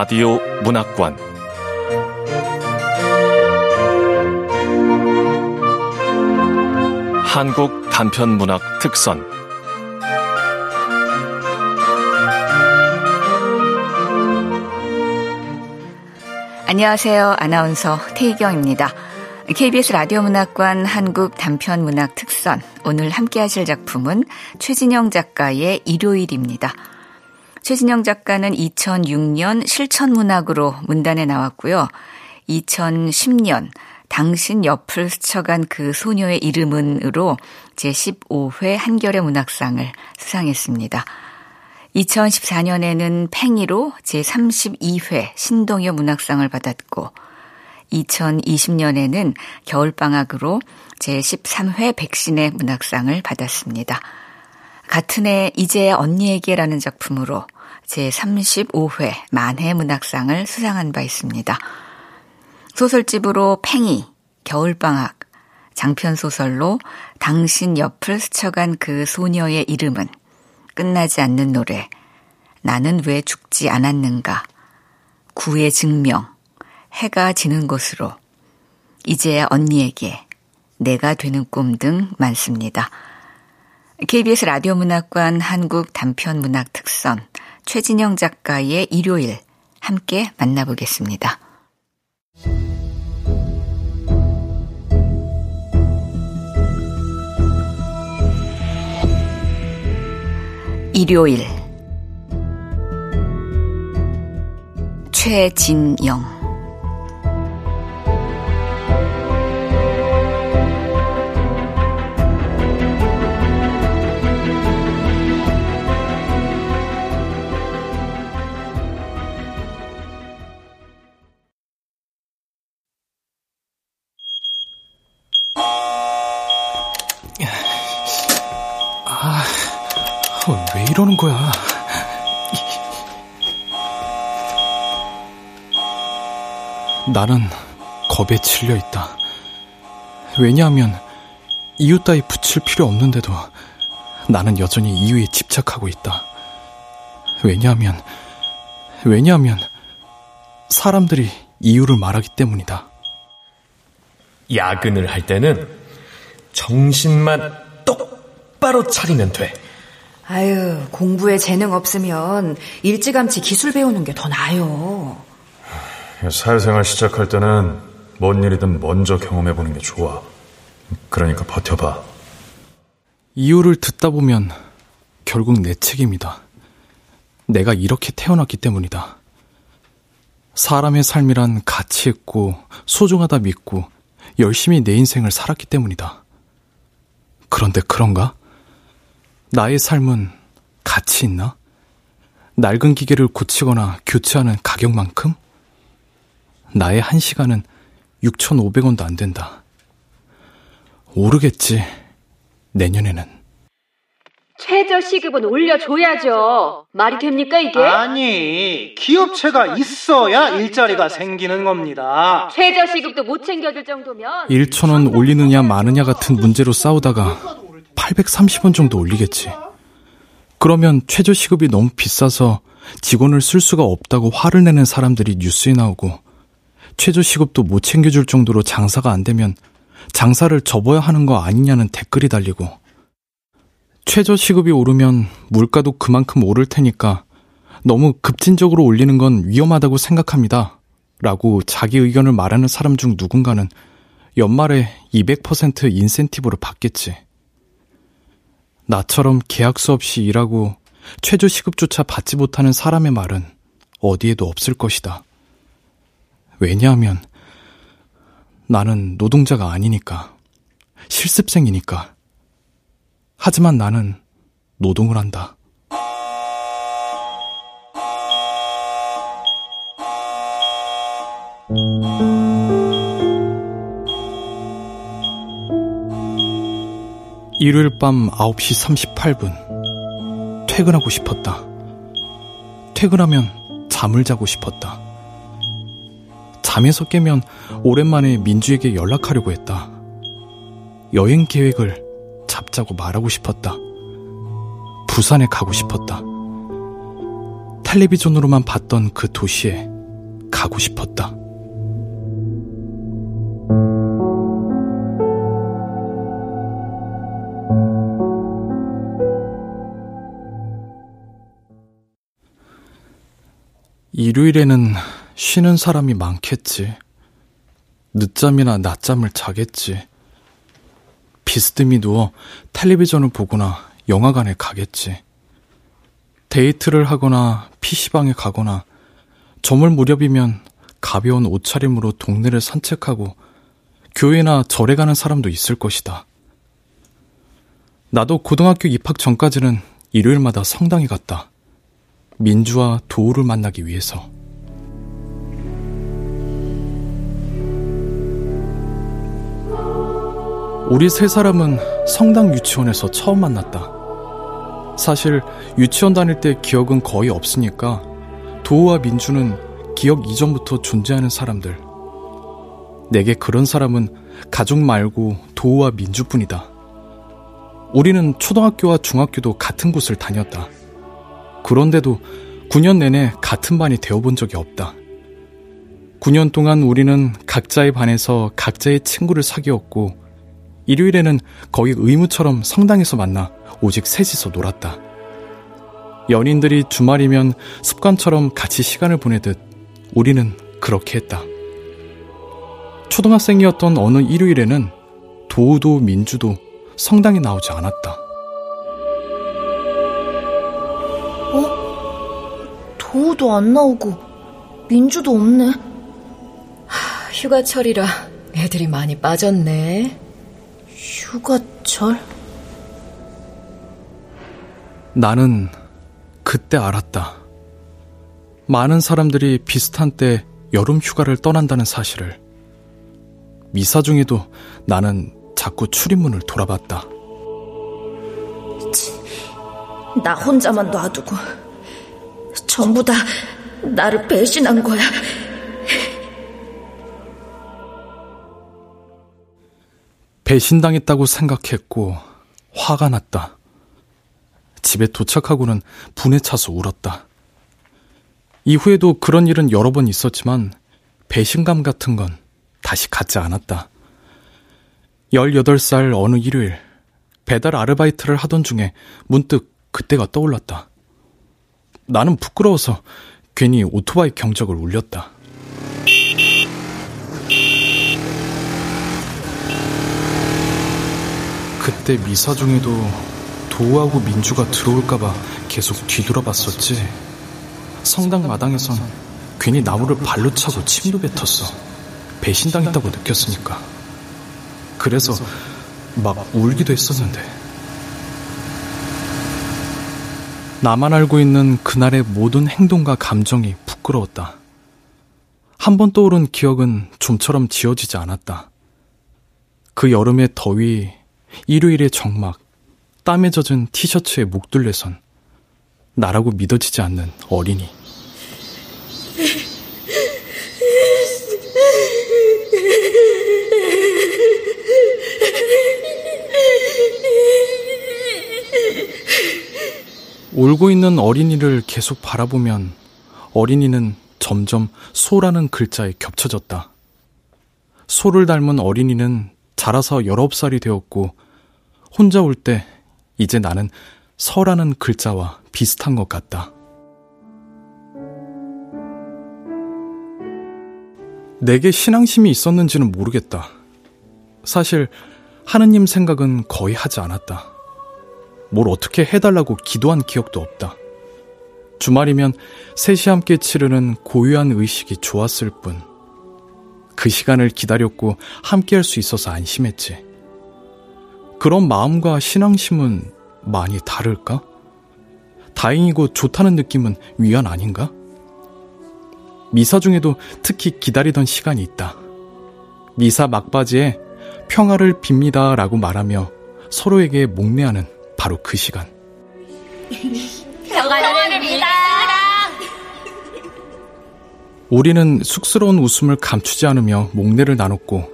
라디오 문학관 한국 단편 문학 특선 안녕하세요. 아나운서 태희경입니다. KBS 라디오 문학관 한국 단편 문학 특선 오늘 함께 하실 작품은 최진영 작가의 일요일입니다. 최진영 작가는 2006년 실천문학으로 문단에 나왔고요. 2010년 당신 옆을 스쳐간 그 소녀의 이름은으로 제15회 한겨레 문학상을 수상했습니다. 2014년에는 팽이로 제32회 신동여 문학상을 받았고 2020년에는 겨울방학으로 제13회 백신의 문학상을 받았습니다. 같은 해 이제 언니에게라는 작품으로 제35회 만해 문학상을 수상한 바 있습니다. 소설집으로 팽이, 겨울방학, 장편소설로 당신 옆을 스쳐간 그 소녀의 이름은 끝나지 않는 노래, 나는 왜 죽지 않았는가, 구의 증명, 해가 지는 곳으로, 이제야 언니에게, 내가 되는 꿈 등 많습니다. KBS 라디오 문학관 한국 단편 문학 특선 최진영 작가의 일요일 함께 만나보겠습니다. 일요일 최진영 이러는 거야? 나는 겁에 질려 있다. 왜냐하면 이유 따위 붙일 필요 없는데도 나는 여전히 이유에 집착하고 있다. 왜냐하면, 왜냐하면 사람들이 이유를 말하기 때문이다. 야근을 할 때는 정신만 똑바로 차리면 돼. 아유, 공부에 재능 없으면 일찌감치 기술 배우는 게 더 나아요. 사회생활 시작할 때는 뭔 일이든 먼저 경험해보는 게 좋아. 그러니까 버텨봐. 이유를 듣다 보면 결국 내 책임이다. 내가 이렇게 태어났기 때문이다. 사람의 삶이란 가치 있고 소중하다 믿고 열심히 내 인생을 살았기 때문이다. 그런데 그런가? 나의 삶은 가치 있나? 낡은 기계를 고치거나 교체하는 가격만큼? 나의 한 시간은 6,500원도 안 된다. 오르겠지, 내년에는. 최저 시급은 올려줘야죠. 말이 됩니까, 이게? 아니, 기업체가 있어야 일자리가 생기는 겁니다. 최저 시급도 못 챙겨줄 정도면. 1,000원 올리느냐 마느냐 같은 문제로 싸우다가 830원 정도 올리겠지. 그러면 최저 시급이 너무 비싸서 직원을 쓸 수가 없다고 화를 내는 사람들이 뉴스에 나오고 최저 시급도 못 챙겨줄 정도로 장사가 안 되면 장사를 접어야 하는 거 아니냐는 댓글이 달리고 최저 시급이 오르면 물가도 그만큼 오를 테니까 너무 급진적으로 올리는 건 위험하다고 생각합니다. 라고 자기 의견을 말하는 사람 중 누군가는 연말에 200% 인센티브를 받겠지. 나처럼 계약서 없이 일하고 최저 시급조차 받지 못하는 사람의 말은 어디에도 없을 것이다. 왜냐하면 나는 노동자가 아니니까. 실습생이니까. 하지만 나는 노동을 한다. 일요일 밤 9시 38분. 퇴근하고 싶었다. 퇴근하면 잠을 자고 싶었다. 잠에서 깨면 오랜만에 민주에게 연락하려고 했다. 여행 계획을 잡자고 말하고 싶었다. 부산에 가고 싶었다. 텔레비전으로만 봤던 그 도시에 가고 싶었다. 일요일에는 쉬는 사람이 많겠지. 늦잠이나 낮잠을 자겠지. 비스듬히 누워 텔레비전을 보거나 영화관에 가겠지. 데이트를 하거나 PC방에 가거나 저물 무렵이면 가벼운 옷차림으로 동네를 산책하고 교회나 절에 가는 사람도 있을 것이다. 나도 고등학교 입학 전까지는 일요일마다 성당에 갔다. 민주와 도우를 만나기 위해서. 우리 세 사람은 성당 유치원에서 처음 만났다. 사실 유치원 다닐 때 기억은 거의 없으니까 도우와 민주는 기억 이전부터 존재하는 사람들. 내게 그런 사람은 가족 말고 도우와 민주뿐이다. 우리는 초등학교와 중학교도 같은 곳을 다녔다. 그런데도 9년 내내 같은 반이 되어본 적이 없다. 9년 동안 우리는 각자의 반에서 각자의 친구를 사귀었고, 일요일에는 거의 의무처럼 성당에서 만나 오직 셋이서 놀았다. 연인들이 주말이면 습관처럼 같이 시간을 보내듯 우리는 그렇게 했다. 초등학생이었던 어느 일요일에는 도우도 민주도 성당에 나오지 않았다. 어? 도우도 안 나오고 민주도 없네. 휴가철이라 애들이 많이 빠졌네. 휴가철? 나는 그때 알았다. 많은 사람들이 비슷한 때 여름 휴가를 떠난다는 사실을. 미사 중에도 나는 자꾸 출입문을 돌아봤다. 나 혼자만 놔두고 전부 다 나를 배신한 거야. 배신당했다고 생각했고 화가 났다. 집에 도착하고는 분에 차서 울었다. 이후에도 그런 일은 여러 번 있었지만 배신감 같은 건 다시 갖지 않았다. 18살 어느 일요일 배달 아르바이트를 하던 중에 문득 그때가 떠올랐다. 나는 부끄러워서 괜히 오토바이 경적을 울렸다. 그때 미사 중에도 도우하고 민주가 들어올까봐 계속 뒤돌아봤었지. 성당 마당에선 괜히 나무를 발로 차고 침도 뱉었어. 배신당했다고 느꼈으니까. 그래서 막 울기도 했었는데. 나만 알고 있는 그날의 모든 행동과 감정이 부끄러웠다. 한 번 떠오른 기억은 좀처럼 지워지지 않았다. 그 여름의 더위, 일요일의 정막, 땀에 젖은 티셔츠에 목둘레선, 나라고 믿어지지 않는 어린이. 울고 있는 어린이를 계속 바라보면 어린이는 점점 소라는 글자에 겹쳐졌다. 소를 닮은 어린이는 자라서 19살이 되었고 혼자 울 때 이제 나는 서라는 글자와 비슷한 것 같다. 내게 신앙심이 있었는지는 모르겠다. 사실 하느님 생각은 거의 하지 않았다. 뭘 어떻게 해달라고 기도한 기억도 없다. 주말이면 셋이 함께 치르는 고유한 의식이 좋았을 뿐. 그 시간을 기다렸고 함께 할 수 있어서 안심했지. 그런 마음과 신앙심은 많이 다를까? 다행이고 좋다는 느낌은 위안 아닌가? 미사 중에도 특히 기다리던 시간이 있다. 미사 막바지에 평화를 빕니다 라고 말하며 서로에게 목례하는 바로 그 시간. 평화를 빕니다. 우리는 쑥스러운 웃음을 감추지 않으며 목례를 나눴고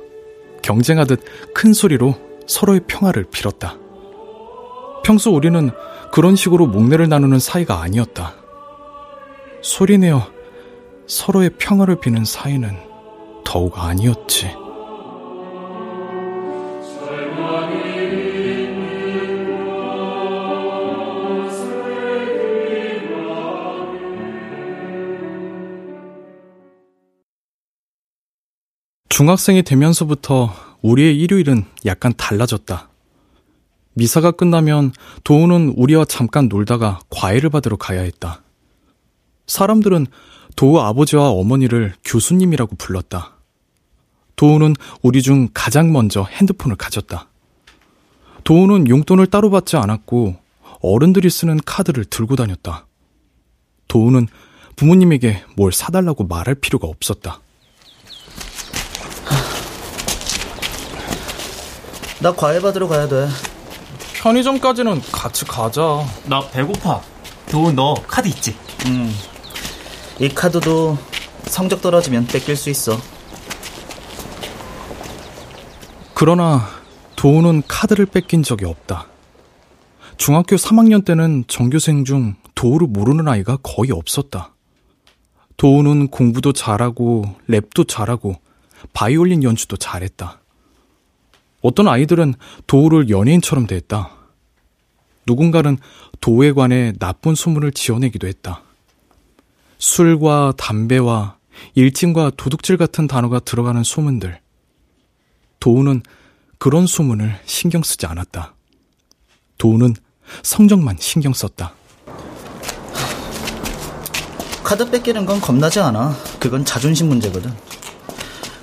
경쟁하듯 큰 소리로 서로의 평화를 빌었다. 평소 우리는 그런 식으로 목례를 나누는 사이가 아니었다. 소리내어 서로의 평화를 비는 사이는 더욱 아니었지. 중학생이 되면서부터 우리의 일요일은 약간 달라졌다. 미사가 끝나면 도우는 우리와 잠깐 놀다가 과외를 받으러 가야 했다. 사람들은 도우 아버지와 어머니를 교수님이라고 불렀다. 도우는 우리 중 가장 먼저 핸드폰을 가졌다. 도우는 용돈을 따로 받지 않았고 어른들이 쓰는 카드를 들고 다녔다. 도우는 부모님에게 뭘 사달라고 말할 필요가 없었다. 나 과외 받으러 가야 돼. 편의점까지는 같이 가자. 나 배고파. 도우 너 카드 있지? 음. 이 카드도 성적 떨어지면 뺏길 수 있어. 그러나 도우는 카드를 뺏긴 적이 없다. 중학교 3학년 때는 전교생 중 도우를 모르는 아이가 거의 없었다. 도우는 공부도 잘하고 랩도 잘하고 바이올린 연주도 잘했다. 어떤 아이들은 도우를 연예인처럼 대했다. 누군가는 도우에 관해 나쁜 소문을 지어내기도 했다. 술과 담배와 일진과 도둑질 같은 단어가 들어가는 소문들. 도우는 그런 소문을 신경 쓰지 않았다. 도우는 성적만 신경 썼다. 카드 뺏기는 건 겁나지 않아. 그건 자존심 문제거든.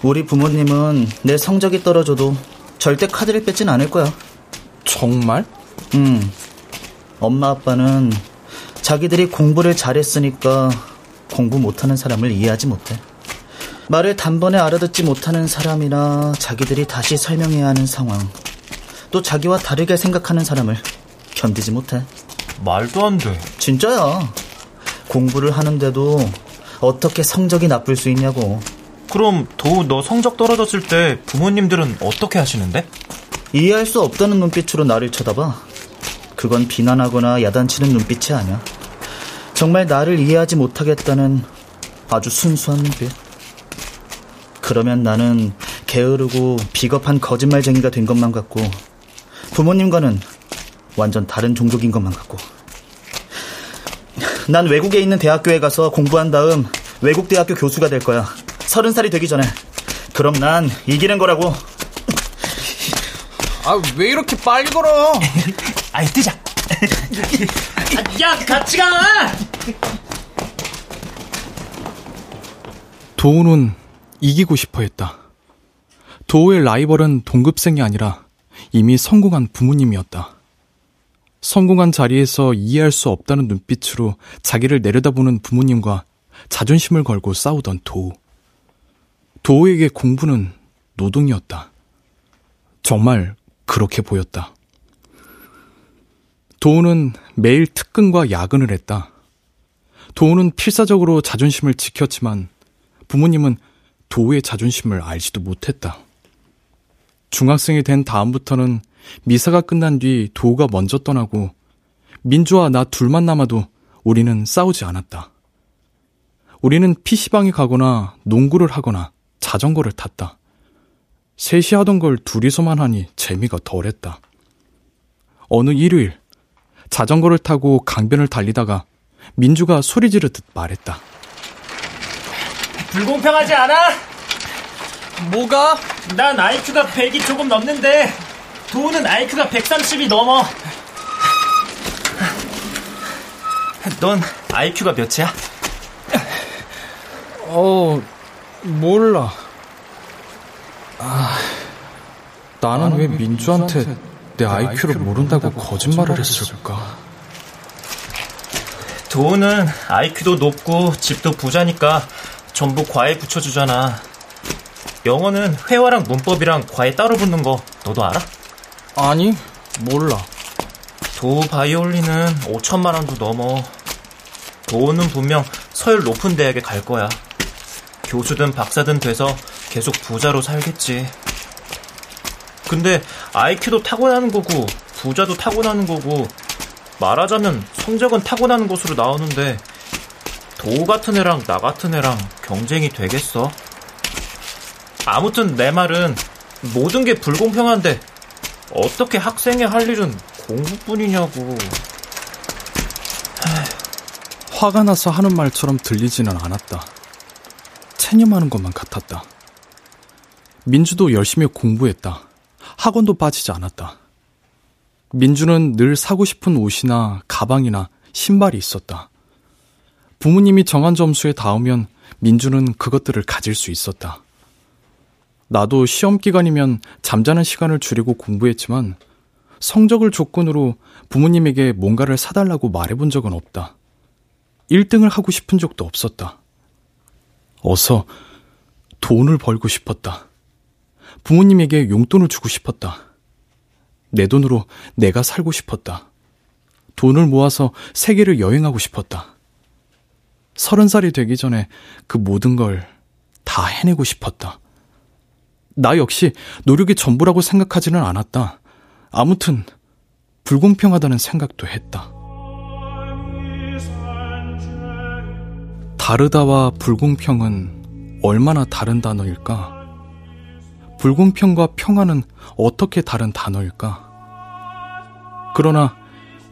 우리 부모님은 내 성적이 떨어져도 절대 카드를 뺏진 않을 거야. 정말? 음. 엄마 아빠는 자기들이 공부를 잘했으니까 공부 못하는 사람을 이해하지 못해. 말을 단번에 알아듣지 못하는 사람이나 자기들이 다시 설명해야 하는 상황, 또 자기와 다르게 생각하는 사람을 견디지 못해. 말도 안 돼. 진짜야. 공부를 하는데도 어떻게 성적이 나쁠 수 있냐고. 그럼 도우 너 성적 떨어졌을 때 부모님들은 어떻게 하시는데? 이해할 수 없다는 눈빛으로 나를 쳐다봐. 그건 비난하거나 야단치는 눈빛이 아니야. 정말 나를 이해하지 못하겠다는 아주 순수한 눈빛. 그러면 나는 게으르고 비겁한 거짓말쟁이가 된 것만 같고 부모님과는 완전 다른 종족인 것만 같고 난 외국에 있는 대학교에 가서 공부한 다음 외국 대학교 교수가 될 거야. 서른 살이 되기 전에. 그럼 난 이기는 거라고. 아, 왜 이렇게 빨리 걸어? 아이, 뜨자. 야, 같이 가! 도우는 이기고 싶어 했다. 도우의 라이벌은 동급생이 아니라 이미 성공한 부모님이었다. 성공한 자리에서 이해할 수 없다는 눈빛으로 자기를 내려다보는 부모님과 자존심을 걸고 싸우던 도우. 도우에게 공부는 노동이었다. 정말 그렇게 보였다. 도우는 매일 특근과 야근을 했다. 도우는 필사적으로 자존심을 지켰지만 부모님은 도우의 자존심을 알지도 못했다. 중학생이 된 다음부터는 미사가 끝난 뒤 도우가 먼저 떠나고 민주와 나 둘만 남아도 우리는 싸우지 않았다. 우리는 PC방에 가거나 농구를 하거나 자전거를 탔다. 셋이 하던 걸 둘이서만 하니 재미가 덜했다. 어느 일요일, 자전거를 타고 강변을 달리다가 민주가 소리 지르듯 말했다. 불공평하지 않아? 뭐가? 난 IQ가 100이 조금 넘는데 도우는 IQ가 130이 넘어. 넌 IQ가 몇이야? 어, 몰라. 아, 나는, 왜 민주한테, 민주한테 내 IQ를 모른다고 거짓말을 했을까? 도우는 IQ도 높고 집도 부자니까 전부 과외 붙여주잖아. 영어는 회화랑 문법이랑 과외 따로 붙는 거 너도 알아? 아니, 몰라. 도우 바이올린은 5천만 원도 넘어. 도우는 분명 서울 높은 대학에 갈 거야. 교수든 박사든 돼서 계속 부자로 살겠지. 근데 IQ도 타고나는 거고 부자도 타고나는 거고 말하자면 성적은 타고나는 것으로 나오는데 도우 같은 애랑 나 같은 애랑 경쟁이 되겠어? 아무튼 내 말은 모든 게 불공평한데 어떻게 학생이 할 일은 공부뿐이냐고. 화가 나서 하는 말처럼 들리지는 않았다. 체념하는 것만 같았다. 민주도 열심히 공부했다. 학원도 빠지지 않았다. 민주는 늘 사고 싶은 옷이나 가방이나 신발이 있었다. 부모님이 정한 점수에 닿으면 민주는 그것들을 가질 수 있었다. 나도 시험 기간이면 잠자는 시간을 줄이고 공부했지만 성적을 조건으로 부모님에게 뭔가를 사달라고 말해본 적은 없다. 1등을 하고 싶은 적도 없었다. 어서 돈을 벌고 싶었다. 부모님에게 용돈을 주고 싶었다. 내 돈으로 내가 살고 싶었다. 돈을 모아서 세계를 여행하고 싶었다. 서른 살이 되기 전에 그 모든 걸 다 해내고 싶었다. 나 역시 노력이 전부라고 생각하지는 않았다. 아무튼 불공평하다는 생각도 했다. 다르다와 불공평은 얼마나 다른 단어일까? 불공평과 평화는 어떻게 다른 단어일까? 그러나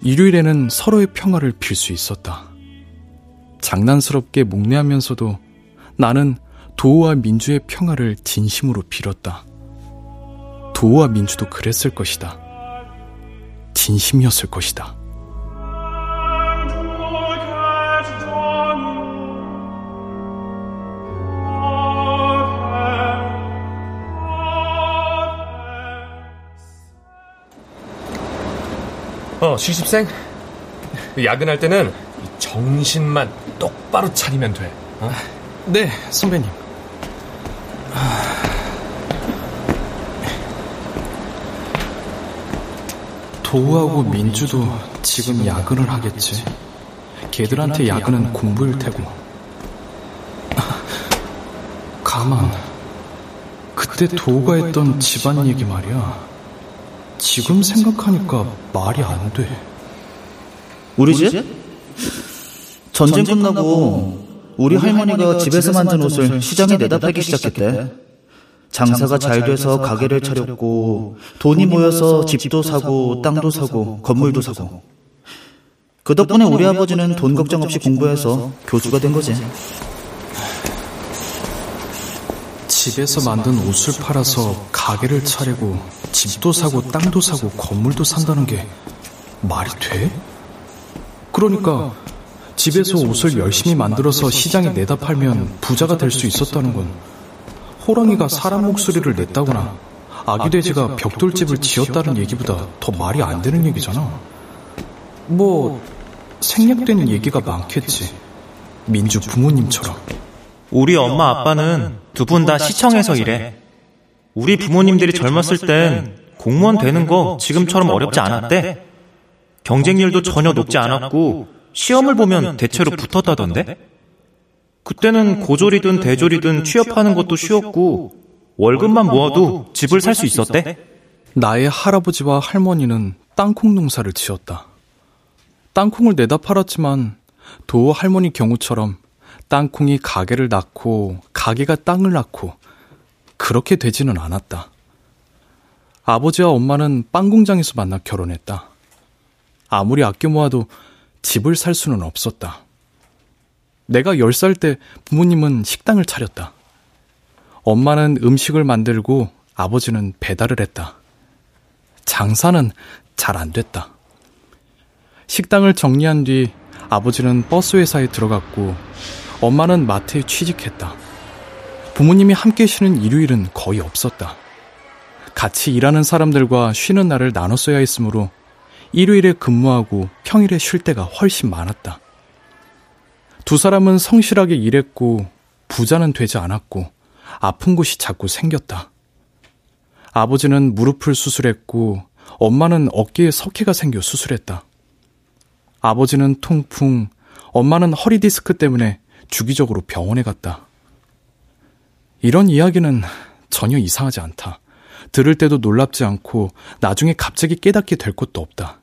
일요일에는 서로의 평화를 빌 수 있었다. 장난스럽게 목례하면서도 나는 도우와 민주의 평화를 진심으로 빌었다. 도우와 민주도 그랬을 것이다. 진심이었을 것이다. 어, 시집생? 야근할 때는 정신만 똑바로 차리면 돼. 어? 네, 선배님. 도우하고 민주도 지금 야근을 하겠지. 걔들한테 야근은 공부일 테고. 가만. 그때 도우가 했던 집안 얘기 말이야. 지금 생각하니까 말이 안 돼. 우리 집? 전쟁 끝나고 우리 할머니가 집에서 만든 옷을 시장에 내다 팔기 시작했대. 장사가 잘 돼서 가게를 차렸고 돈이 모여서 집도 사고 땅도 사고 건물도 사고 그 덕분에 우리 아버지는 돈 걱정 없이 공부해서 교수가 된 거지. 집에서 만든 옷을 팔아서 가게를 차리고 집도 사고 땅도 사고 건물도 산다는 게 말이 돼? 그러니까 집에서 옷을 열심히 만들어서 시장에 내다 팔면 부자가 될 수 있었다는 건 호랑이가 사람 목소리를 냈다거나 아기 돼지가 벽돌집을 지었다는 얘기보다 더 말이 안 되는 얘기잖아. 뭐 생략된 얘기가 많겠지. 민주 부모님처럼. 우리 엄마 아빠는 두 분 다 시청에서 일해. 우리 부모님들이 젊었을 땐 공무원 되는 거 지금처럼 어렵지 않았대. 경쟁률도 전혀 높지 않았고 시험을 보면 대체로 붙었다던데. 그때는 고졸이든 대졸이든 취업하는 것도 쉬웠고 월급만 모아도 집을 살 수 있었대. 나의 할아버지와 할머니는 땅콩 농사를 지었다. 땅콩을 내다 팔았지만 도 할머니 경우처럼 땅콩이 가게를 낳고 가게가 땅을 낳고 그렇게 되지는 않았다. 아버지와 엄마는 빵 공장에서 만나 결혼했다. 아무리 아껴 모아도 집을 살 수는 없었다. 내가 10살 때 부모님은 식당을 차렸다. 엄마는 음식을 만들고 아버지는 배달을 했다. 장사는 잘 안 됐다. 식당을 정리한 뒤 아버지는 버스 회사에 들어갔고 엄마는 마트에 취직했다. 부모님이 함께 쉬는 일요일은 거의 없었다. 같이 일하는 사람들과 쉬는 날을 나눠 써야 했으므로 일요일에 근무하고 평일에 쉴 때가 훨씬 많았다. 두 사람은 성실하게 일했고 부자는 되지 않았고 아픈 곳이 자꾸 생겼다. 아버지는 무릎을 수술했고 엄마는 어깨에 석회가 생겨 수술했다. 아버지는 통풍, 엄마는 허리 디스크 때문에 주기적으로 병원에 갔다. 이런 이야기는 전혀 이상하지 않다. 들을 때도 놀랍지 않고 나중에 갑자기 깨닫게 될 것도 없다.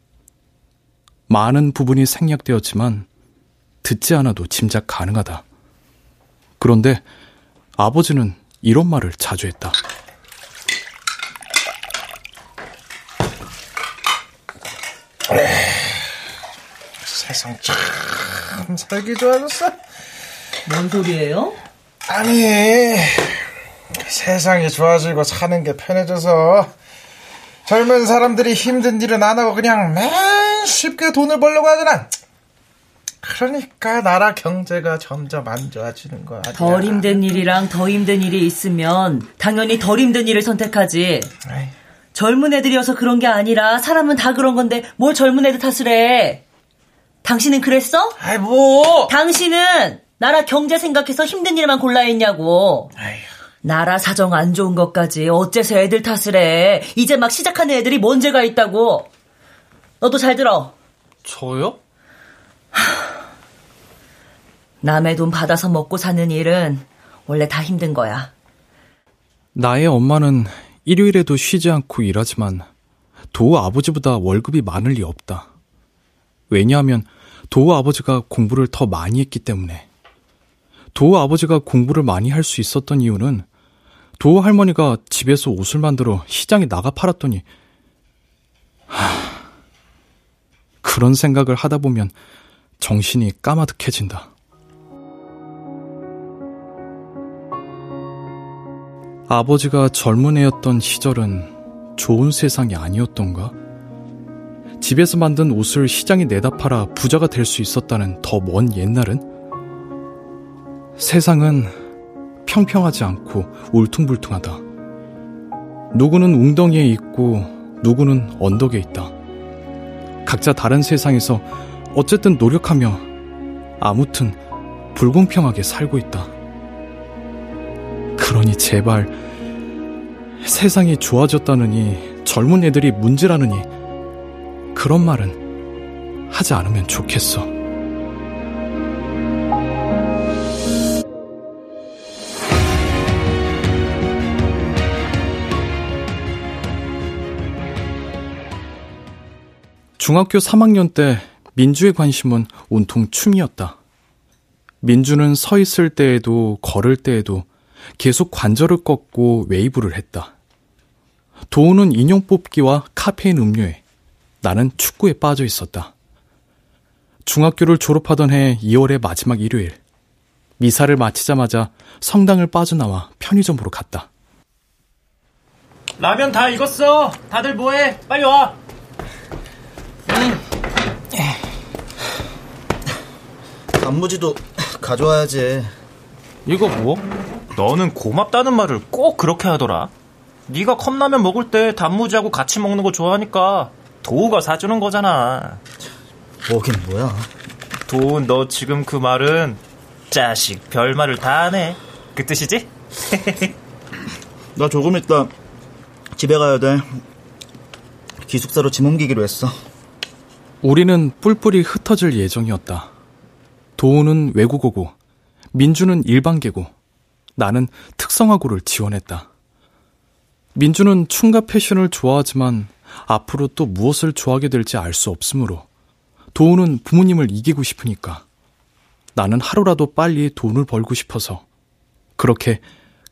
많은 부분이 생략되었지만 듣지 않아도 짐작 가능하다. 그런데 아버지는 이런 말을 자주 했다. 세상 참 살기 좋아졌어. 뭔 소리예요? 아니 세상이 좋아지고 사는 게 편해져서 젊은 사람들이 힘든 일은 안 하고 그냥 맨 쉽게 돈을 벌려고 하잖아. 그러니까 나라 경제가 점점 안 좋아지는 거야. 덜 힘든 일이랑 더 힘든 일이 있으면 당연히 덜 힘든 일을 선택하지. 에이. 젊은 애들이어서 그런 게 아니라 사람은 다 그런 건데 뭘 젊은 애들 탓을 해. 당신은 그랬어? 아이 뭐. 당신은 나라 경제 생각해서 힘든 일만 골라 했냐고. 에휴. 나라 사정 안 좋은 것까지 어째서 애들 탓을 해. 이제 막 시작하는 애들이 뭔 죄가 있다고. 너도 잘 들어. 저요? 남의 돈 받아서 먹고 사는 일은 원래 다 힘든 거야. 나의 엄마는 일요일에도 쉬지 않고 일하지만 도우 아버지보다 월급이 많을 리 없다. 왜냐하면 도우 아버지가 공부를 더 많이 했기 때문에. 도우 아버지가 공부를 많이 할 수 있었던 이유는 도우 할머니가 집에서 옷을 만들어 시장에 나가 팔았더니 하... 그런 생각을 하다 보면 정신이 까마득해진다. 아버지가 젊은 애였던 시절은 좋은 세상이 아니었던가? 집에서 만든 옷을 시장에 내다 팔아 부자가 될 수 있었다는 더 먼 옛날은? 세상은 평평하지 않고 울퉁불퉁하다. 누구는 웅덩이에 있고 누구는 언덕에 있다. 각자 다른 세상에서 어쨌든 노력하며 아무튼 불공평하게 살고 있다. 그러니 제발 세상이 좋아졌다느니 젊은 애들이 문제라느니 그런 말은 하지 않으면 좋겠어. 중학교 3학년 때 민주의 관심은 온통 춤이었다. 민주는 서 있을 때에도 걸을 때에도 계속 관절을 꺾고 웨이브를 했다. 도우는 인형 뽑기와 카페인 음료에 나는 축구에 빠져 있었다. 중학교를 졸업하던 해 2월의 마지막 일요일. 미사를 마치자마자 성당을 빠져나와 편의점으로 갔다. 라면 다 익었어. 다들 뭐해? 빨리 와. 단무지도 가져와야지. 이거 뭐? 너는 고맙다는 말을 꼭 그렇게 하더라. 네가 컵라면 먹을 때 단무지하고 같이 먹는 거 좋아하니까 도우가 사주는 거잖아. 뭐긴 뭐야. 도우 너 지금 그 말은 자식 별말을 다 하네. 그 뜻이지? 나 조금 있다 집에 가야 돼. 기숙사로 짐 옮기기로 했어. 우리는 뿔뿔이 흩어질 예정이었다. 도우는 외국어고, 민주는 일반계고, 나는 특성화고를 지원했다. 민주는 춤과 패션을 좋아하지만 앞으로 또 무엇을 좋아하게 될지 알 수 없으므로 도우는 부모님을 이기고 싶으니까 나는 하루라도 빨리 돈을 벌고 싶어서 그렇게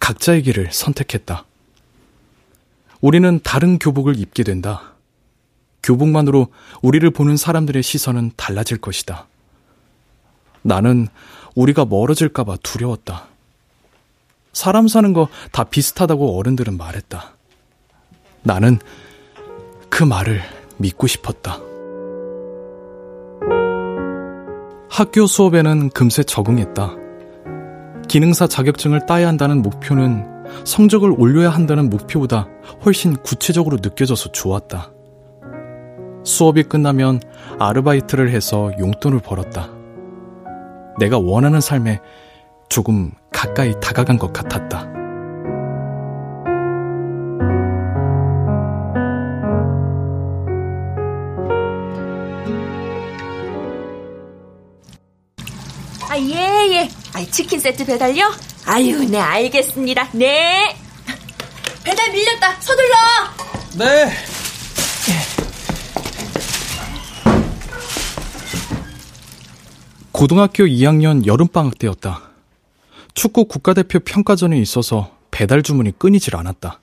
각자의 길을 선택했다. 우리는 다른 교복을 입게 된다. 교복만으로 우리를 보는 사람들의 시선은 달라질 것이다. 나는 우리가 멀어질까봐 두려웠다. 사람 사는 거 다 비슷하다고 어른들은 말했다. 나는 그 말을 믿고 싶었다. 학교 수업에는 금세 적응했다. 기능사 자격증을 따야 한다는 목표는 성적을 올려야 한다는 목표보다 훨씬 구체적으로 느껴져서 좋았다. 수업이 끝나면 아르바이트를 해서 용돈을 벌었다. 내가 원하는 삶에 조금 가까이 다가간 것 같았다. 아, 예, 예. 아, 치킨 세트 배달요? 아유, 네, 알겠습니다. 네. 배달 밀렸다. 서둘러. 네. 고등학교 2학년 여름방학 때였다. 축구 국가대표 평가전에 있어서 배달 주문이 끊이질 않았다.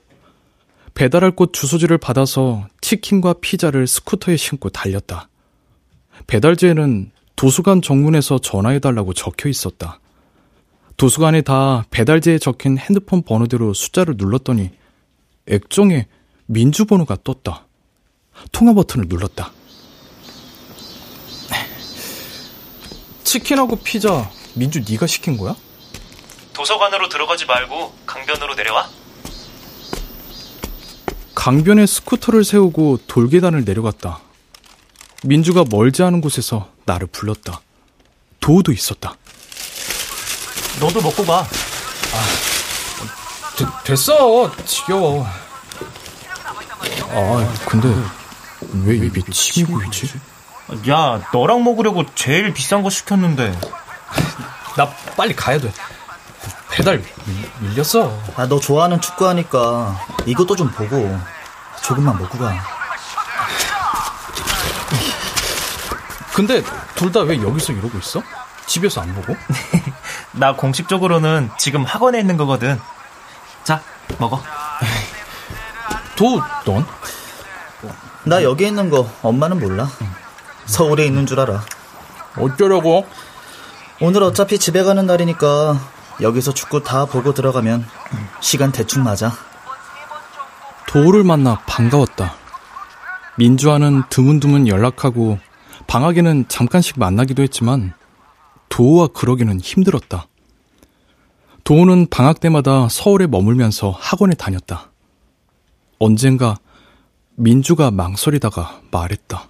배달할 곳 주소지를 받아서 치킨과 피자를 스쿠터에 신고 달렸다. 배달지에는 도서관 정문에서 전화해달라고 적혀 있었다. 도서관에 다 배달지에 적힌 핸드폰 번호대로 숫자를 눌렀더니 액정에 민주 번호가 떴다. 통화 버튼을 눌렀다. 치킨하고 피자 민주 네가 시킨 거야? 도서관으로 들어가지 말고 강변으로 내려와. 강변에 스쿠터를 세우고 돌계단을 내려갔다. 민주가 멀지 않은 곳에서 나를 불렀다. 도우도 있었다. 너도 먹고 가. 아, 되, 됐어. 지겨워. 아, 근데 왜 입에 침이 고이지? 야, 너랑 먹으려고 제일 비싼 거 시켰는데. 나 빨리 가야 돼. 배달 밀, 렸어 아, 너 좋아하는 축구 하니까 이것도 좀 보고 조금만 먹고 가. 근데 둘 다 왜 여기서 이러고 있어? 집에서 안 보고? 나 공식적으로는 지금 학원에 있는 거거든. 자, 먹어. 도, 넌? 나 여기 있는 거 엄마는 몰라. 서울에 있는 줄 알아. 어쩌려고? 오늘 어차피 집에 가는 날이니까 여기서 축구 다 보고 들어가면 시간 대충 맞아. 도우를 만나 반가웠다. 민주와는 드문드문 연락하고 방학에는 잠깐씩 만나기도 했지만 도우와 그러기는 힘들었다. 도우는 방학 때마다 서울에 머물면서 학원에 다녔다. 언젠가 민주가 망설이다가 말했다.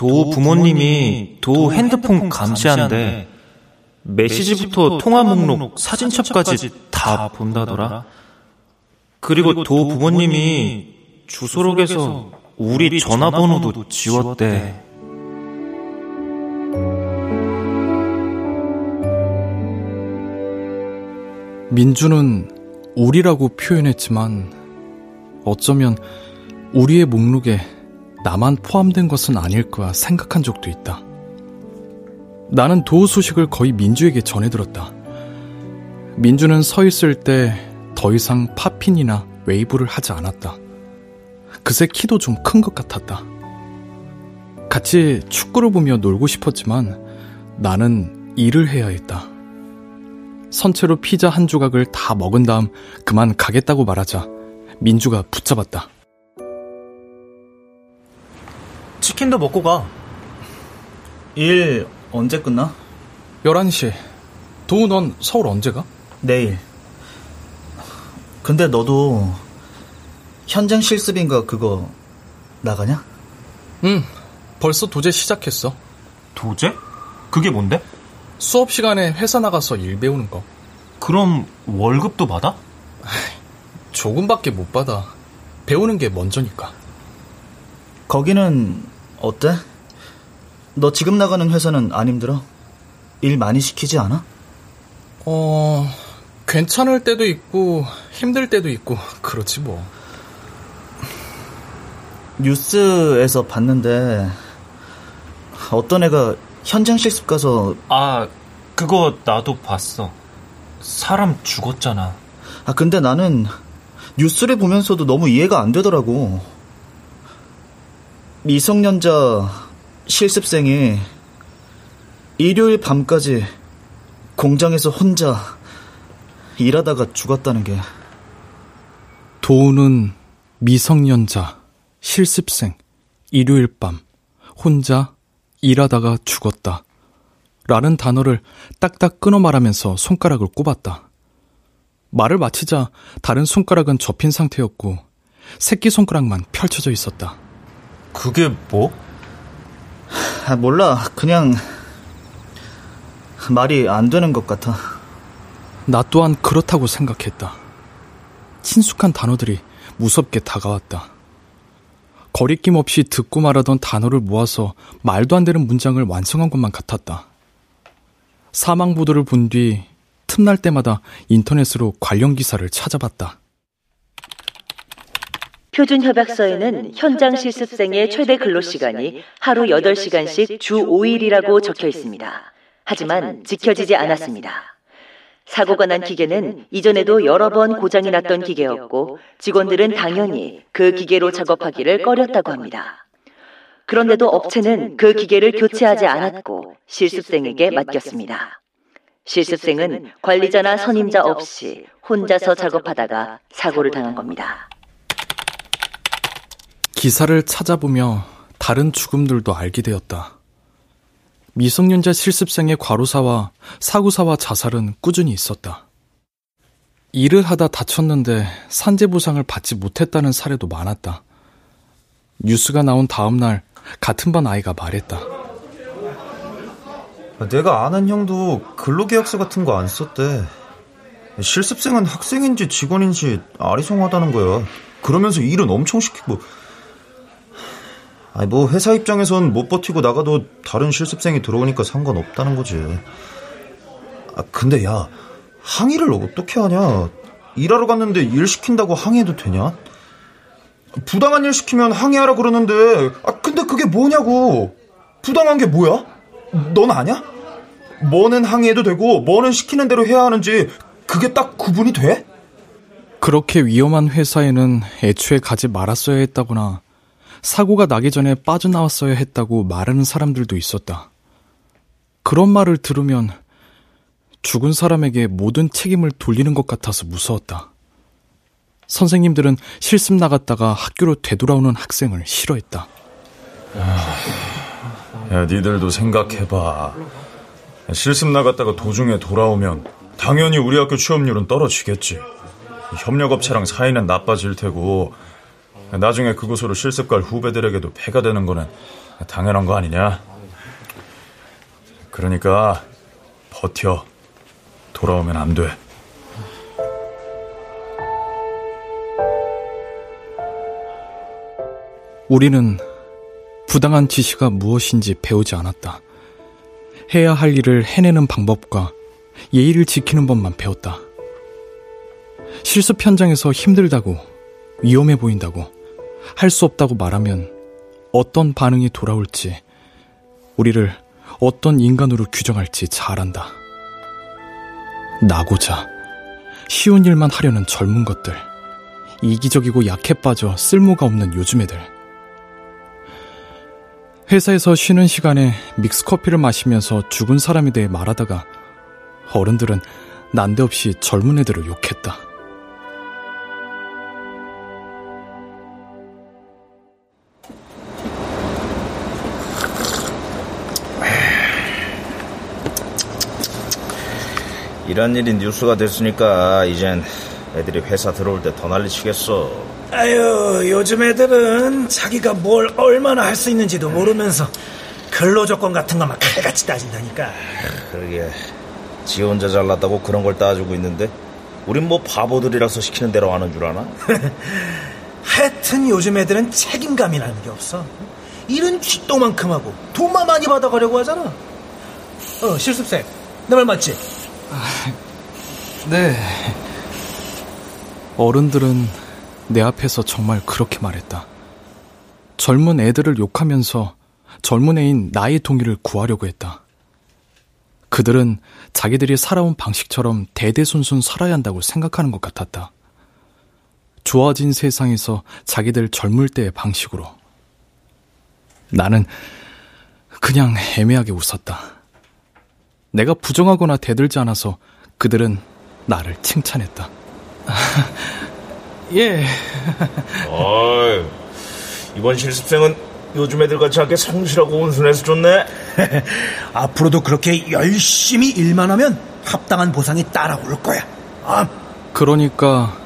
도 부모님이 도 핸드폰 감시한데 메시지부터 통화 목록, 사진첩까지 다 본다더라. 그리고 도 부모님이 주소록에서 우리 전화번호도 지웠대. 민주는 우리라고 표현했지만 어쩌면 우리의 목록에 나만 포함된 것은 아닐 거야 생각한 적도 있다. 나는 도우 소식을 거의 민주에게 전해 들었다. 민주는 서 있을 때 더 이상 파핀이나 웨이브를 하지 않았다. 그새 키도 좀 큰 것 같았다. 같이 축구를 보며 놀고 싶었지만 나는 일을 해야 했다. 선체로 피자 한 조각을 다 먹은 다음 그만 가겠다고 말하자 민주가 붙잡았다. 치킨도 먹고 가. 일 언제 끝나? 11시. 도우 넌 서울 언제 가? 내일. 근데 너도 현장 실습인가 그거 나가냐? 응. 벌써 도제 시작했어. 도제? 그게 뭔데? 수업 시간에 회사 나가서 일 배우는 거. 그럼 월급도 받아? 조금밖에 못 받아. 배우는 게 먼저니까. 거기는 어때? 너 지금 나가는 회사는 안 힘들어? 일 많이 시키지 않아? 어, 괜찮을 때도 있고, 힘들 때도 있고, 그렇지 뭐. 뉴스에서 봤는데, 어떤 애가 현장 실습 가서. 아, 그거 나도 봤어. 사람 죽었잖아. 아, 근데 나는 뉴스를 보면서도 너무 이해가 안 되더라고. 미성년자 실습생이 일요일 밤까지 공장에서 혼자 일하다가 죽었다는 게. 도우는 미성년자, 실습생, 일요일 밤, 혼자 일하다가 죽었다. 라는 단어를 딱딱 끊어 말하면서 손가락을 꼽았다. 말을 마치자 다른 손가락은 접힌 상태였고 새끼손가락만 펼쳐져 있었다. 그게 뭐? 아, 몰라. 그냥 말이 안 되는 것 같아. 나 또한 그렇다고 생각했다. 친숙한 단어들이 무섭게 다가왔다. 거리낌 없이 듣고 말하던 단어를 모아서 말도 안 되는 문장을 완성한 것만 같았다. 사망 보도를 본 뒤 틈날 때마다 인터넷으로 관련 기사를 찾아봤다. 표준 협약서에는 현장 실습생의 최대 근로 시간이 하루 8시간씩 주 5일이라고 적혀 있습니다. 하지만 지켜지지 않았습니다. 사고가 난 기계는 이전에도 여러 번 고장이 났던 기계였고 직원들은 당연히 그 기계로 작업하기를 꺼렸다고 합니다. 그런데도 업체는 그 기계를 교체하지 않았고 실습생에게 맡겼습니다. 실습생은 관리자나 선임자 없이 혼자서 작업하다가 사고를 당한 겁니다. 기사를 찾아보며 다른 죽음들도 알게 되었다. 미성년자 실습생의 과로사와 사구사와 자살은 꾸준히 있었다. 일을 하다 다쳤는데 산재 보상을 받지 못했다는 사례도 많았다. 뉴스가 나온 다음 날 같은 반 아이가 말했다. 내가 아는 형도 근로계약서 같은 거 안 썼대. 실습생은 학생인지 직원인지 아리송하다는 거야. 그러면서 일은 엄청 시키고. 아니 뭐 회사 입장에선 못 버티고 나가도 다른 실습생이 들어오니까 상관없다는 거지. 아 근데 야 항의를 어떻게 하냐? 일하러 갔는데 일 시킨다고 항의해도 되냐? 부당한 일 시키면 항의하라 그러는데 아 근데 그게 뭐냐고 부당한 게 뭐야? 넌 아냐? 뭐는 항의해도 되고 뭐는 시키는 대로 해야 하는지 그게 딱 구분이 돼? 그렇게 위험한 회사에는 애초에 가지 말았어야 했다거나 사고가 나기 전에 빠져나왔어야 했다고 말하는 사람들도 있었다. 그런 말을 들으면 죽은 사람에게 모든 책임을 돌리는 것 같아서 무서웠다. 선생님들은 실습 나갔다가 학교로 되돌아오는 학생을 싫어했다. 야, 니들도 생각해봐. 실습 나갔다가 도중에 돌아오면 당연히 우리 학교 취업률은 떨어지겠지. 협력업체랑 사이는 나빠질 테고 나중에 그곳으로 실습 갈 후배들에게도 폐가 되는 거는 당연한 거 아니냐? 그러니까 버텨. 돌아오면 안 돼. 우리는 부당한 지시가 무엇인지 배우지 않았다. 해야 할 일을 해내는 방법과 예의를 지키는 법만 배웠다. 실습 현장에서 힘들다고, 위험해 보인다고, 할 수 없다고 말하면 어떤 반응이 돌아올지, 우리를 어떤 인간으로 규정할지 잘 안다. 나고자, 쉬운 일만 하려는 젊은 것들, 이기적이고 약해 빠져 쓸모가 없는 요즘 애들. 회사에서 쉬는 시간에 믹스커피를 마시면서 죽은 사람에 대해 말하다가 어른들은 난데없이 젊은 애들을 욕했다. 이런 일이 뉴스가 됐으니까 이젠 애들이 회사 들어올 때 더 난리치겠어. 아유, 요즘 애들은 자기가 뭘 얼마나 할 수 있는지도 모르면서 근로조건 같은 것만 칼같이 따진다니까. 그러게. 지 혼자 잘났다고 그런 걸 따지고 있는데 우린 뭐 바보들이라서 시키는 대로 하는 줄 아나? 하여튼 요즘 애들은 책임감이라는 게 없어. 일은 쥐똥만큼 하고 돈만 많이 받아가려고 하잖아. 어, 실습생. 내 말 맞지? 네. 어른들은 내 앞에서 정말 그렇게 말했다. 젊은 애들을 욕하면서 젊은 애인 나의 동의를 구하려고 했다. 그들은 자기들이 살아온 방식처럼 대대손손 살아야 한다고 생각하는 것 같았다. 좋아진 세상에서 자기들 젊을 때의 방식으로. 나는 그냥 애매하게 웃었다. 내가 부정하거나 대들지 않아서 그들은 나를 칭찬했다. 예. 어이, 이번 실습생은 요즘 애들 같이 하게 성실하고 온순해서 좋네. 앞으로도 그렇게 열심히 일만 하면 합당한 보상이 따라올 거야. 아. 그러니까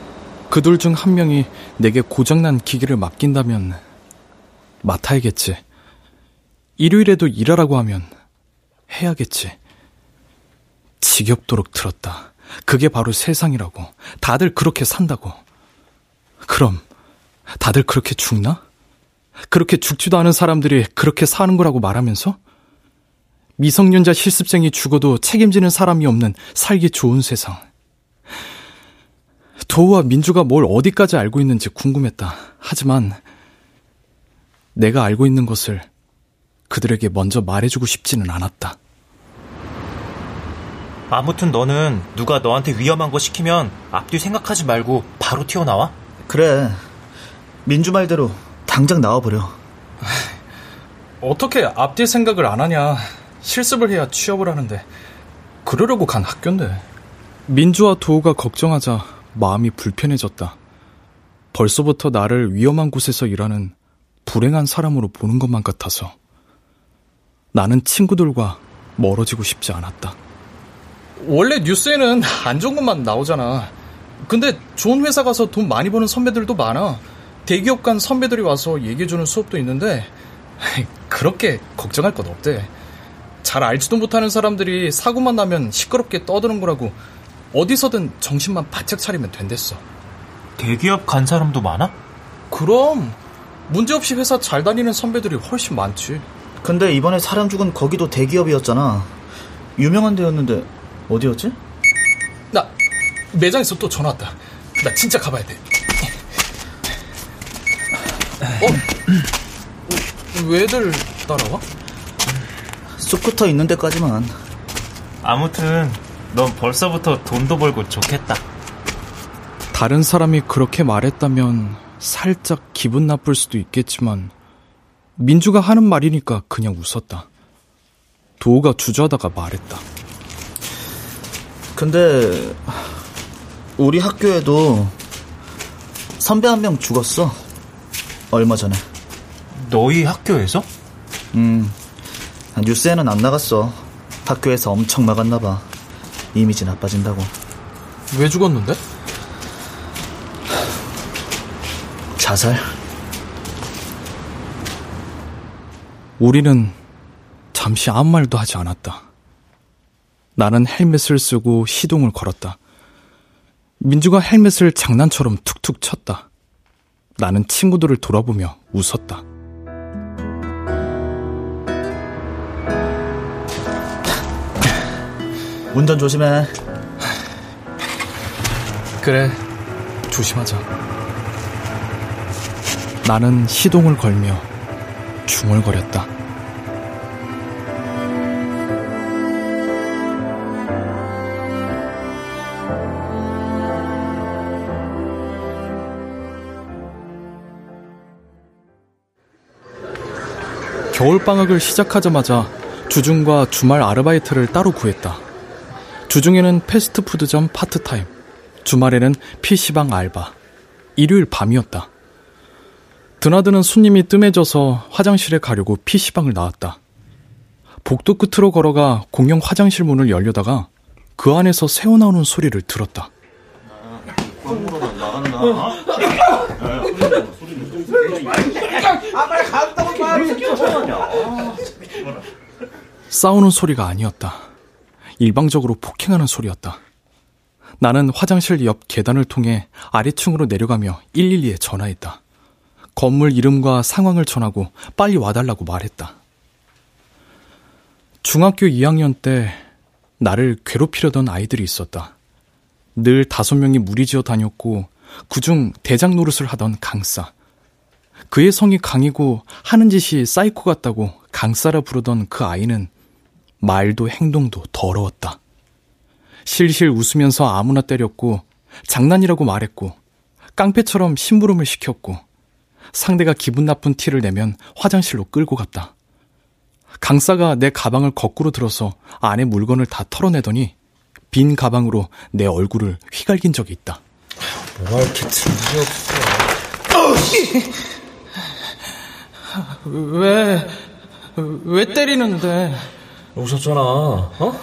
그들 중 한 명이 내게 고장난 기계를 맡긴다면 맡아야겠지. 일요일에도 일하라고 하면 해야겠지. 지겹도록 들었다. 그게 바로 세상이라고. 다들 그렇게 산다고. 그럼 다들 그렇게 죽나? 그렇게 죽지도 않은 사람들이 그렇게 사는 거라고 말하면서? 미성년자 실습생이 죽어도 책임지는 사람이 없는 살기 좋은 세상. 도우와 민주가 뭘 어디까지 알고 있는지 궁금했다. 하지만 내가 알고 있는 것을 그들에게 먼저 말해주고 싶지는 않았다. 아무튼 너는 누가 너한테 위험한 거 시키면 앞뒤 생각하지 말고 바로 튀어나와? 그래. 민주 말대로 당장 나와버려. 어떻게 앞뒤 생각을 안 하냐. 실습을 해야 취업을 하는데. 그러려고 간 학교인데. 민주와 도우가 걱정하자 마음이 불편해졌다. 벌써부터 나를 위험한 곳에서 일하는 불행한 사람으로 보는 것만 같아서. 나는 친구들과 멀어지고 싶지 않았다. 원래 뉴스에는 안 좋은 것만 나오잖아. 근데 좋은 회사 가서 돈 많이 버는 선배들도 많아. 대기업 간 선배들이 와서 얘기해주는 수업도 있는데, 그렇게 걱정할 것 없대. 잘 알지도 못하는 사람들이 사고만 나면 시끄럽게 떠드는 거라고 어디서든 정신만 바짝 차리면 된댔어. 대기업 간 사람도 많아? 그럼 문제없이 회사 잘 다니는 선배들이 훨씬 많지. 근데 이번에 사람 죽은 거기도 대기업이었잖아. 유명한 데였는데 어디였지? 나 매장에서 또 전화 왔다. 나 진짜 가봐야 돼. 어? 왜들 따라와? 스쿠터 있는 데까지만. 아무튼 넌 벌써부터 돈도 벌고 좋겠다. 다른 사람이 그렇게 말했다면 살짝 기분 나쁠 수도 있겠지만 민주가 하는 말이니까 그냥 웃었다. 도우가 주저하다가 말했다. 근데 우리 학교에도 선배 한 명 죽었어. 얼마 전에. 너희 학교에서? 음. 뉴스에는 안 나갔어. 학교에서 엄청 막았나 봐. 이미지 나빠진다고. 왜 죽었는데? 자살. 우리는 잠시 아무 말도 하지 않았다. 나는 헬멧을 쓰고 시동을 걸었다. 민주가 헬멧을 장난처럼 툭툭 쳤다. 나는 친구들을 돌아보며 웃었다. 운전 조심해. 그래, 조심하자. 나는 시동을 걸며 중얼거렸다. 겨울방학을 시작하자마자 주중과 주말 아르바이트를 따로 구했다. 주중에는 패스트푸드점 파트타임, 주말에는 PC방 알바, 일요일 밤이었다. 드나드는 손님이 뜸해져서 화장실에 가려고 PC방을 나왔다. 복도 끝으로 걸어가 공용 화장실 문을 열려다가 그 안에서 새어나오는 소리를 들었다. 싸우는 소리가 아니었다. 일방적으로 폭행하는 소리였다. 나는 화장실 옆 계단을 통해 아래층으로 내려가며 112에 전화했다. 건물 이름과 상황을 전하고 빨리 와달라고 말했다. 중학교 2학년 때 나를 괴롭히려던 아이들이 있었다. 늘 다섯 명이 무리지어 다녔고 그중 대장 노릇을 하던 강사. 그의 성이 강이고 하는 짓이 사이코 같다고 강사라 부르던 그 아이는 말도 행동도 더러웠다. 실실 웃으면서 아무나 때렸고 장난이라고 말했고 깡패처럼 심부름을 시켰고 상대가 기분 나쁜 티를 내면 화장실로 끌고 갔다. 강사가 내 가방을 거꾸로 들어서 안에 물건을 다 털어내더니 빈 가방으로 내 얼굴을 휘갈긴 적이 있다. 뭐가 이렇게 틈이 없어. 왜, 왜 때리는데? 웃었잖아, 어?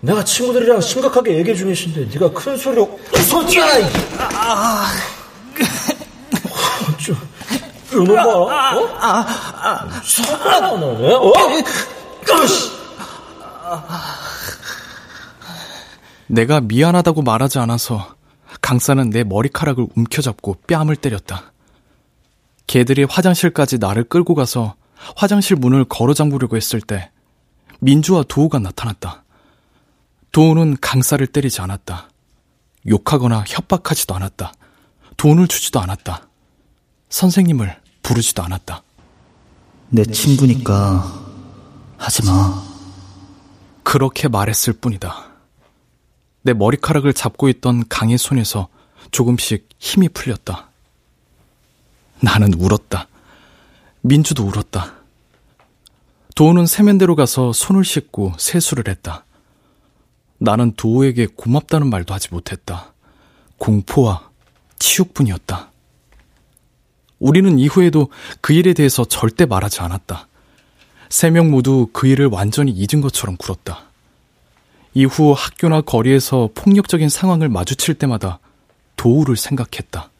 내가 친구들이랑 심각하게 얘기 중이신데 네가 큰 소리로 웃었잖아! 아, 좀, 이놈 봐, 어? 아, 아, 사과나 왜, 어? 내가 미안하다고 말하지 않아서 강사는 내 머리카락을 움켜잡고 뺨을 때렸다. 개들이 화장실까지 나를 끌고 가서 화장실 문을 걸어 잠그려고 했을 때 민주와 도우가 나타났다. 도우는 강사를 때리지 않았다. 욕하거나 협박하지도 않았다. 돈을 주지도 않았다. 선생님을 부르지도 않았다. 내 친구니까 하지 마. 그렇게 말했을 뿐이다. 내 머리카락을 잡고 있던 강의 손에서 조금씩 힘이 풀렸다. 나는 울었다. 민주도 울었다. 도우는 세면대로 가서 손을 씻고 세수를 했다. 나는 도우에게 고맙다는 말도 하지 못했다. 공포와 치욕뿐이었다. 우리는 이후에도 그 일에 대해서 절대 말하지 않았다. 세 명 모두 그 일을 완전히 잊은 것처럼 굴었다. 이후 학교나 거리에서 폭력적인 상황을 마주칠 때마다 도우를 생각했다.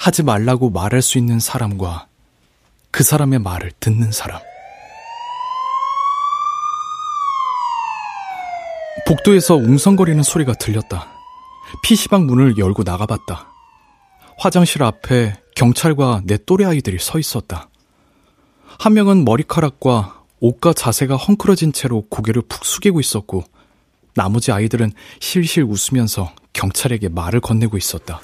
하지 말라고 말할 수 있는 사람과 그 사람의 말을 듣는 사람. 복도에서 웅성거리는 소리가 들렸다. PC방 문을 열고 나가봤다. 화장실 앞에 경찰과 내 또래 아이들이 서 있었다. 한 명은 머리카락과 옷과 자세가 헝클어진 채로 고개를 푹 숙이고 있었고, 나머지 아이들은 실실 웃으면서 경찰에게 말을 건네고 있었다.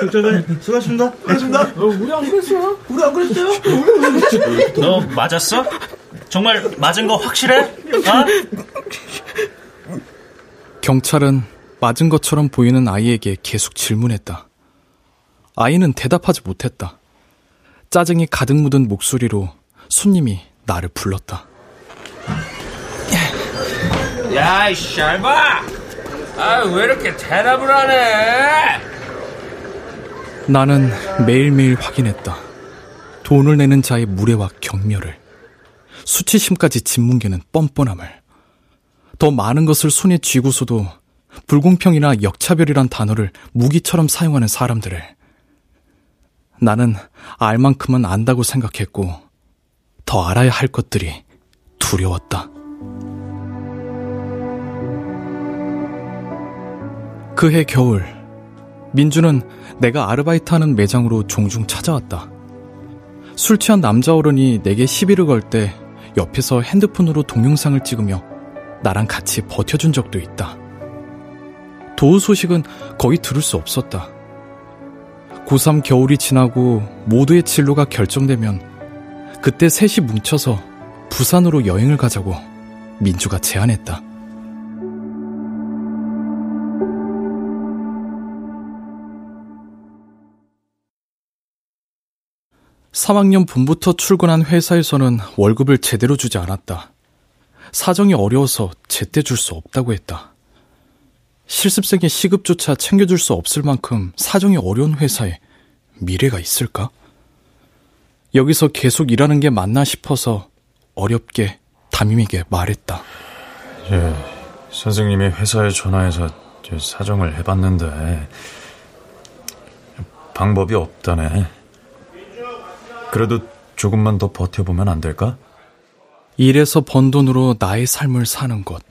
경찰관님, 수고하십니다. 수고하십니다. 어, 우리 안 그랬어요? 우리 안 그랬어요? 너 맞았어? 정말 맞은 거 확실해? 어? 경찰은 맞은 것처럼 보이는 아이에게 계속 질문했다. 아이는 대답하지 못했다. 짜증이 가득 묻은 목소리로 손님이 나를 불렀다. 야, 이 샬바! 아, 왜 이렇게 대답을 안 해? 나는 매일매일 확인했다. 돈을 내는 자의 무례와 경멸을. 수치심까지 짓뭉개는 뻔뻔함을. 더 많은 것을 손에 쥐고서도 불공평이나 역차별이란 단어를 무기처럼 사용하는 사람들을. 나는 알 만큼은 안다고 생각했고, 더 알아야 할 것들이 두려웠다. 그해 겨울, 민주는 내가 아르바이트하는 매장으로 종종 찾아왔다. 술 취한 남자 어른이 내게 시비를 걸 때 옆에서 핸드폰으로 동영상을 찍으며 나랑 같이 버텨준 적도 있다. 도우 소식은 거의 들을 수 없었다. 고3 겨울이 지나고 모두의 진로가 결정되면 그때 셋이 뭉쳐서 부산으로 여행을 가자고 민주가 제안했다. 3학년 봄부터 출근한 회사에서는 월급을 제대로 주지 않았다. 사정이 어려워서 제때 줄 수 없다고 했다. 실습생의 시급조차 챙겨줄 수 없을 만큼 사정이 어려운 회사에 미래가 있을까? 여기서 계속 일하는 게 맞나 싶어서 어렵게 담임에게 말했다. 예, 선생님이 회사에 전화해서 사정을 해봤는데 방법이 없다네. 그래도 조금만 더 버텨보면 안 될까? 일에서 번 돈으로 나의 삶을 사는 것.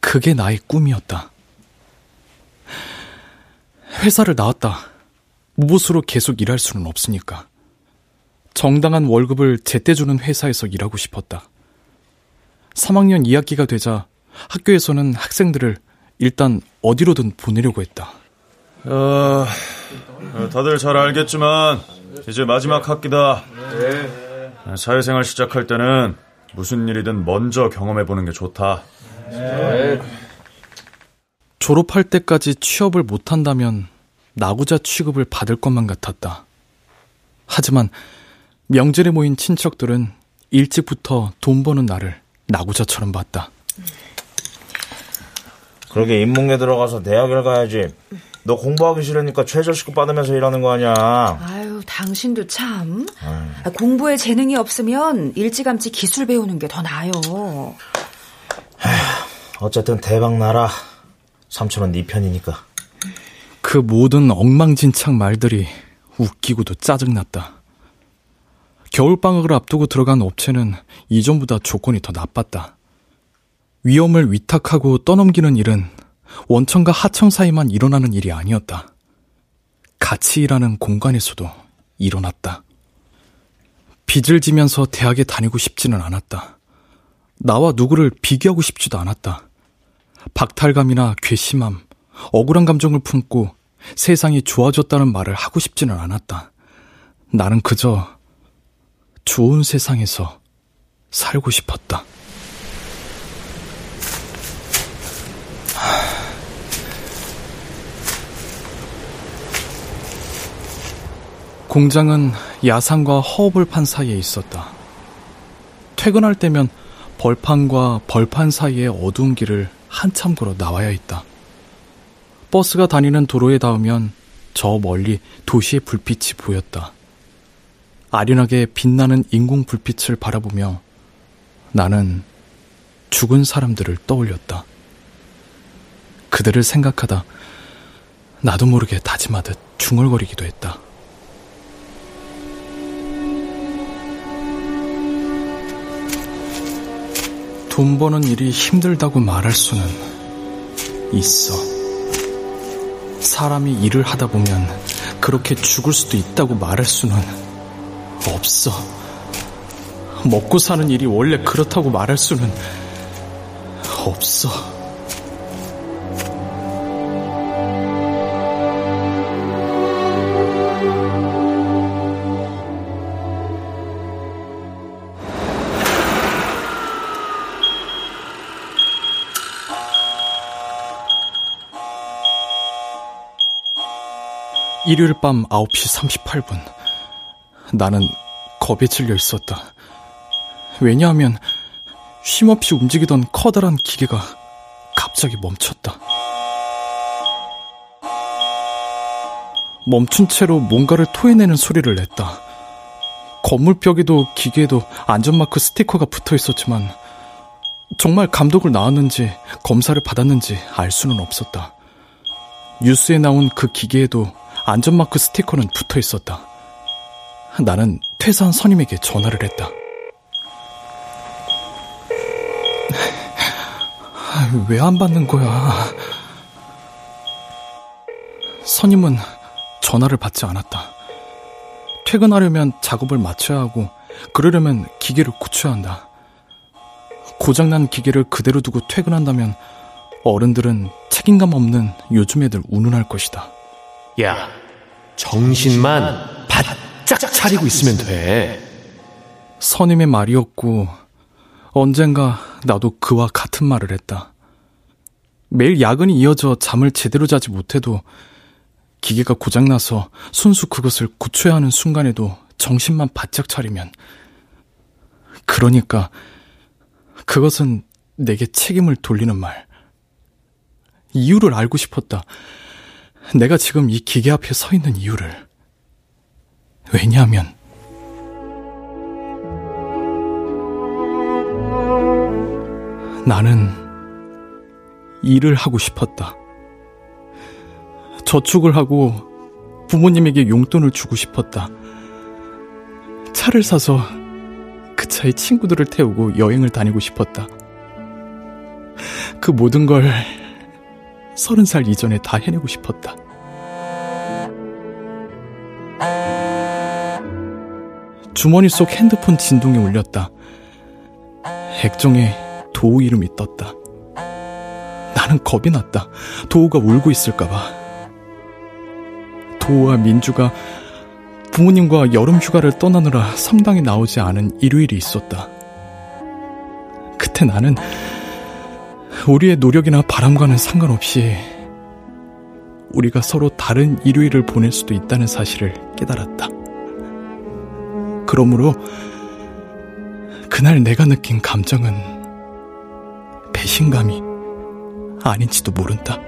그게 나의 꿈이었다. 회사를 나왔다. 무보수로 계속 일할 수는 없으니까. 정당한 월급을 제때 주는 회사에서 일하고 싶었다. 3학년 2학기가 되자 학교에서는 학생들을 일단 어디로든 보내려고 했다. 어, 다들 잘 알겠지만 이제 마지막 학기다. 네. 사회생활 시작할 때는 무슨 일이든 먼저 경험해보는 게 좋다. 네. 졸업할 때까지 취업을 못한다면 나구자 취급을 받을 것만 같았다. 하지만 명절에 모인 친척들은 일찍부터 돈 버는 나를 나구자처럼 봤다. 그러게 인문계 들어가서 대학을 가야지. 너 공부하기 싫으니까 최저시급 받으면서 일하는 거 아니야. 아유, 당신도 참. 아유. 공부에 재능이 없으면 일찌감치 기술 배우는 게 더 나아요. 어쨌든 대박 나라. 삼촌은 네 편이니까. 그 모든 엉망진창 말들이 웃기고도 짜증났다. 겨울방학을 앞두고 들어간 업체는 이전보다 조건이 더 나빴다. 위험을 위탁하고 떠넘기는 일은 원청과 하청 사이만 일어나는 일이 아니었다. 같이 일하는 공간에서도 일어났다. 빚을 지면서 대학에 다니고 싶지는 않았다. 나와 누구를 비교하고 싶지도 않았다. 박탈감이나 괘씸함, 억울한 감정을 품고 세상이 좋아졌다는 말을 하고 싶지는 않았다. 나는 그저 좋은 세상에서 살고 싶었다. 공장은 야산과 허허벌판 사이에 있었다. 퇴근할 때면 벌판과 벌판 사이의 어두운 길을 한참 걸어 나와야 했다. 버스가 다니는 도로에 닿으면 저 멀리 도시의 불빛이 보였다. 아련하게 빛나는 인공 불빛을 바라보며 나는 죽은 사람들을 떠올렸다. 그들을 생각하다 나도 모르게 다짐하듯 중얼거리기도 했다. 돈 버는 일이 힘들다고 말할 수는 있어. 사람이 일을 하다 보면 그렇게 죽을 수도 있다고 말할 수는 없어. 먹고 사는 일이 원래 그렇다고 말할 수는 없어. 일요일 밤 9시 38분. 나는 겁에 질려 있었다. 왜냐하면 쉼없이 움직이던 커다란 기계가 갑자기 멈췄다. 멈춘 채로 뭔가를 토해내는 소리를 냈다. 건물 벽에도 기계에도 안전마크 스티커가 붙어 있었지만 정말 감독을 나왔는지 검사를 받았는지 알 수는 없었다. 뉴스에 나온 그 기계에도 안전마크 스티커는 붙어 있었다. 나는 퇴사한 선임에게 전화를 했다. 왜 안 받는 거야? 선임은 전화를 받지 않았다. 퇴근하려면 작업을 마쳐야 하고, 그러려면 기계를 고쳐야 한다. 고장난 기계를 그대로 두고 퇴근한다면 어른들은 책임감 없는 요즘 애들 운운할 것이다. 야, 정신만 바짝 차리고 있으면 돼. 선임의 말이었고, 언젠가 나도 그와 같은 말을 했다. 매일 야근이 이어져 잠을 제대로 자지 못해도 기계가 고장나서 순수 그것을 고쳐야 하는 순간에도 정신만 바짝 차리면 그러니까 그것은 내게 책임을 돌리는 말. 이유를 알고 싶었다. 내가 지금 이 기계 앞에 서 있는 이유를. 왜냐하면, 나는 일을 하고 싶었다. 저축을 하고 부모님에게 용돈을 주고 싶었다. 차를 사서 그 차에 친구들을 태우고 여행을 다니고 싶었다. 그 모든 걸 서른 살 이전에 다 해내고 싶었다. 주머니 속 핸드폰 진동이 울렸다. 액정에 도우 이름이 떴다. 나는 겁이 났다. 도우가 울고 있을까봐. 도우와 민주가 부모님과 여름 휴가를 떠나느라 성당에 나오지 않은 일요일이 있었다. 그때 나는 우리의 노력이나 바람과는 상관없이 우리가 서로 다른 일요일을 보낼 수도 있다는 사실을 깨달았다. 그러므로 그날 내가 느낀 감정은 배신감이 아닌지도 모른다.